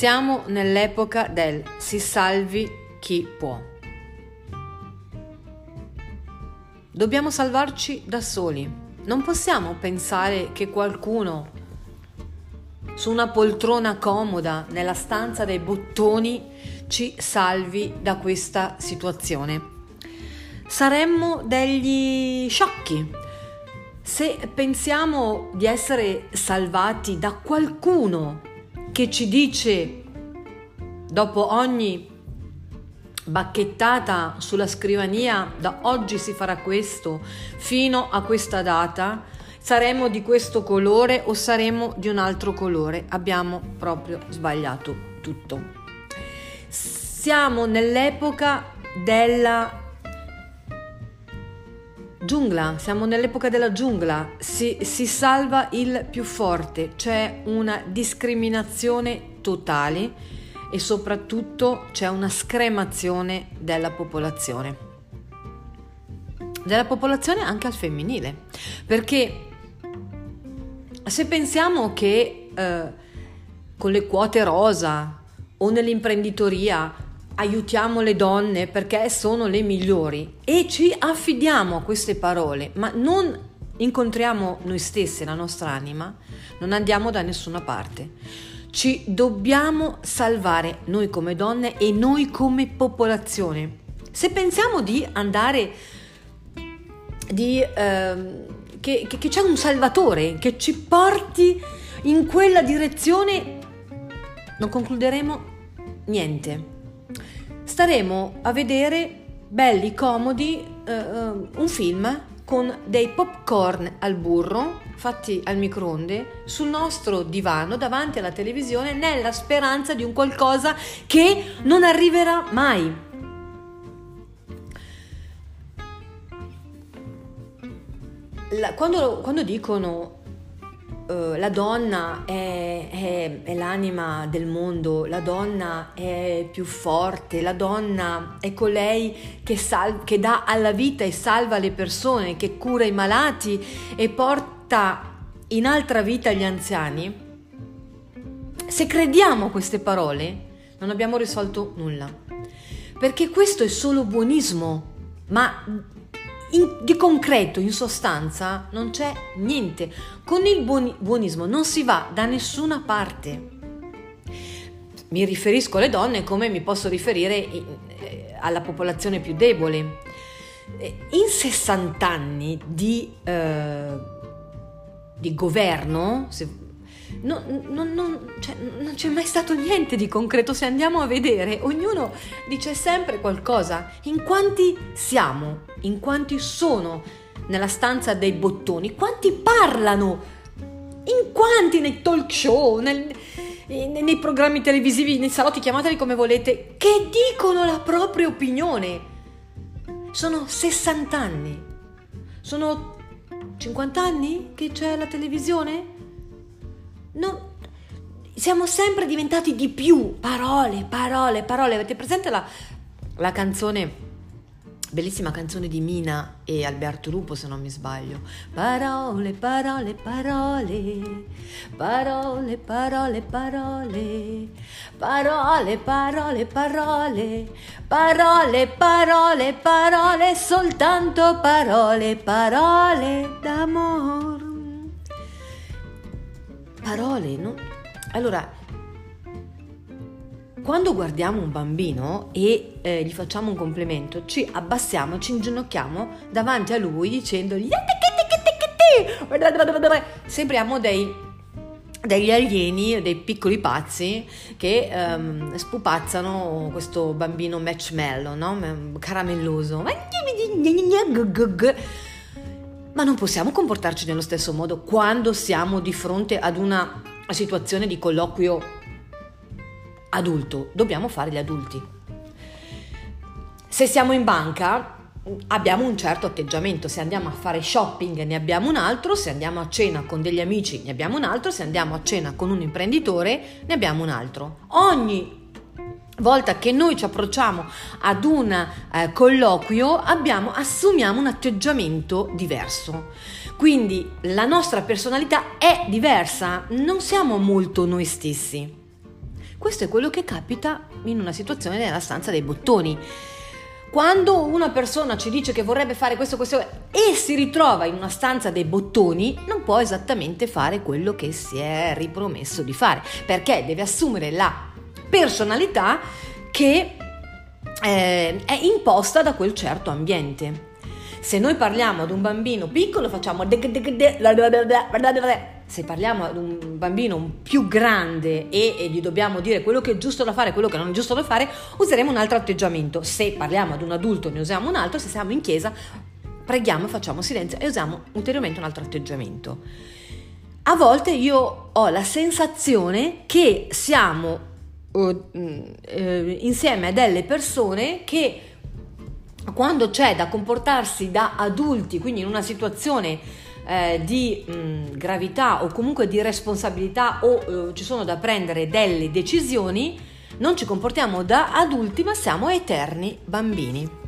Siamo nell'epoca del si salvi chi può. Dobbiamo salvarci da soli. Non possiamo pensare che qualcuno su una poltrona comoda nella stanza dei bottoni ci salvi da questa situazione. Saremmo degli sciocchi se pensiamo di essere salvati da qualcuno che ci dice dopo ogni bacchettata sulla scrivania da oggi si farà questo fino a questa data saremo di questo colore o saremo di un altro colore? Abbiamo proprio sbagliato tutto. Siamo nell'epoca della giungla, siamo nell'epoca della giungla, si, si salva il più forte, c'è una discriminazione totale e soprattutto c'è una scremazione della popolazione. Della popolazione anche al femminile, perché se pensiamo che eh, con le quote rosa o nell'imprenditoria aiutiamo le donne perché sono le migliori e ci affidiamo a queste parole, ma non incontriamo noi stessi, la nostra anima, non andiamo da nessuna parte. Ci dobbiamo salvare noi come donne e noi come popolazione. Se pensiamo di andare, di, eh, che, che, che c'è un salvatore che ci porti in quella direzione, non concluderemo niente staremo a vedere belli, comodi, eh, eh, un film con dei popcorn al burro fatti al microonde sul nostro divano davanti alla televisione nella speranza di un qualcosa che non arriverà mai. La, quando, quando dicono eh, la donna è, è, è, l'anima del mondo, la donna è più forte, la donna è colei che, sal- che dà alla vita e salva le persone, che cura i malati e porta in altra vita gli anziani. Se crediamo a queste parole, non abbiamo risolto nulla. Perché questo è solo buonismo, ma in, di concreto, in sostanza, non c'è niente. Con il buoni, buonismo non si va da nessuna parte. Mi riferisco alle donne come mi posso riferire in, eh, alla popolazione più debole. Eh, in 60 anni di, eh, di governo, se non, non, cioè, non, c'è mai stato niente di concreto. Se andiamo a vedere, ognuno dice sempre qualcosa. In quanti siamo? In quanti sono nella stanza dei bottoni? Quanti parlano? In quanti nei talk show, nel, nei, nei programmi televisivi, nei salotti, chiamateli come volete, che dicono la propria opinione? Sono 60 anni. Sono 50 anni che c'è la televisione? No, siamo sempre diventati di più. Parole, parole, parole. Avete presente la, la canzone? Bellissima canzone di Mina e Alberto Lupo, se non mi sbaglio. Parole, parole, parole. Parole, parole, parole. Parole, parole, parole. Parole, parole, parole. Soltanto parole, parole d'amore parole, no? Allora, quando guardiamo un bambino e eh, gli facciamo un complimento, ci abbassiamo, ci inginocchiamo davanti a lui dicendogli sembriamo dei, degli alieni, dei piccoli pazzi che um, spupazzano questo bambino matchmello, no? caramelloso ma non possiamo comportarci nello stesso modo quando siamo di fronte ad una situazione di colloquio adulto. Dobbiamo fare gli adulti. Se siamo in banca abbiamo un certo atteggiamento, se andiamo a fare shopping ne abbiamo un altro, se andiamo a cena con degli amici ne abbiamo un altro, se andiamo a cena con un imprenditore ne abbiamo un altro. Ogni volta che noi ci approcciamo ad un eh, colloquio abbiamo, assumiamo un atteggiamento diverso. Quindi la nostra personalità è diversa, non siamo molto noi stessi. Questo è quello che capita in una situazione nella stanza dei bottoni. Quando una persona ci dice che vorrebbe fare questo, questo e si ritrova in una stanza dei bottoni, non può esattamente fare quello che si è ripromesso di fare, perché deve assumere la personalità che eh, è imposta da quel certo ambiente. Se noi parliamo ad un bambino piccolo facciamo se parliamo ad un bambino più grande e, e, gli dobbiamo dire quello che è giusto da fare e quello che non è giusto da fare, useremo un altro atteggiamento. Se parliamo ad un adulto ne usiamo un altro, se siamo in chiesa preghiamo, facciamo silenzio e usiamo ulteriormente un altro atteggiamento. A volte io ho la sensazione che siamo insieme a delle persone che quando c'è da comportarsi da adulti, quindi in una situazione eh, di mh, gravità o comunque di responsabilità o eh, ci sono da prendere delle decisioni, non ci comportiamo da adulti ma siamo eterni bambini.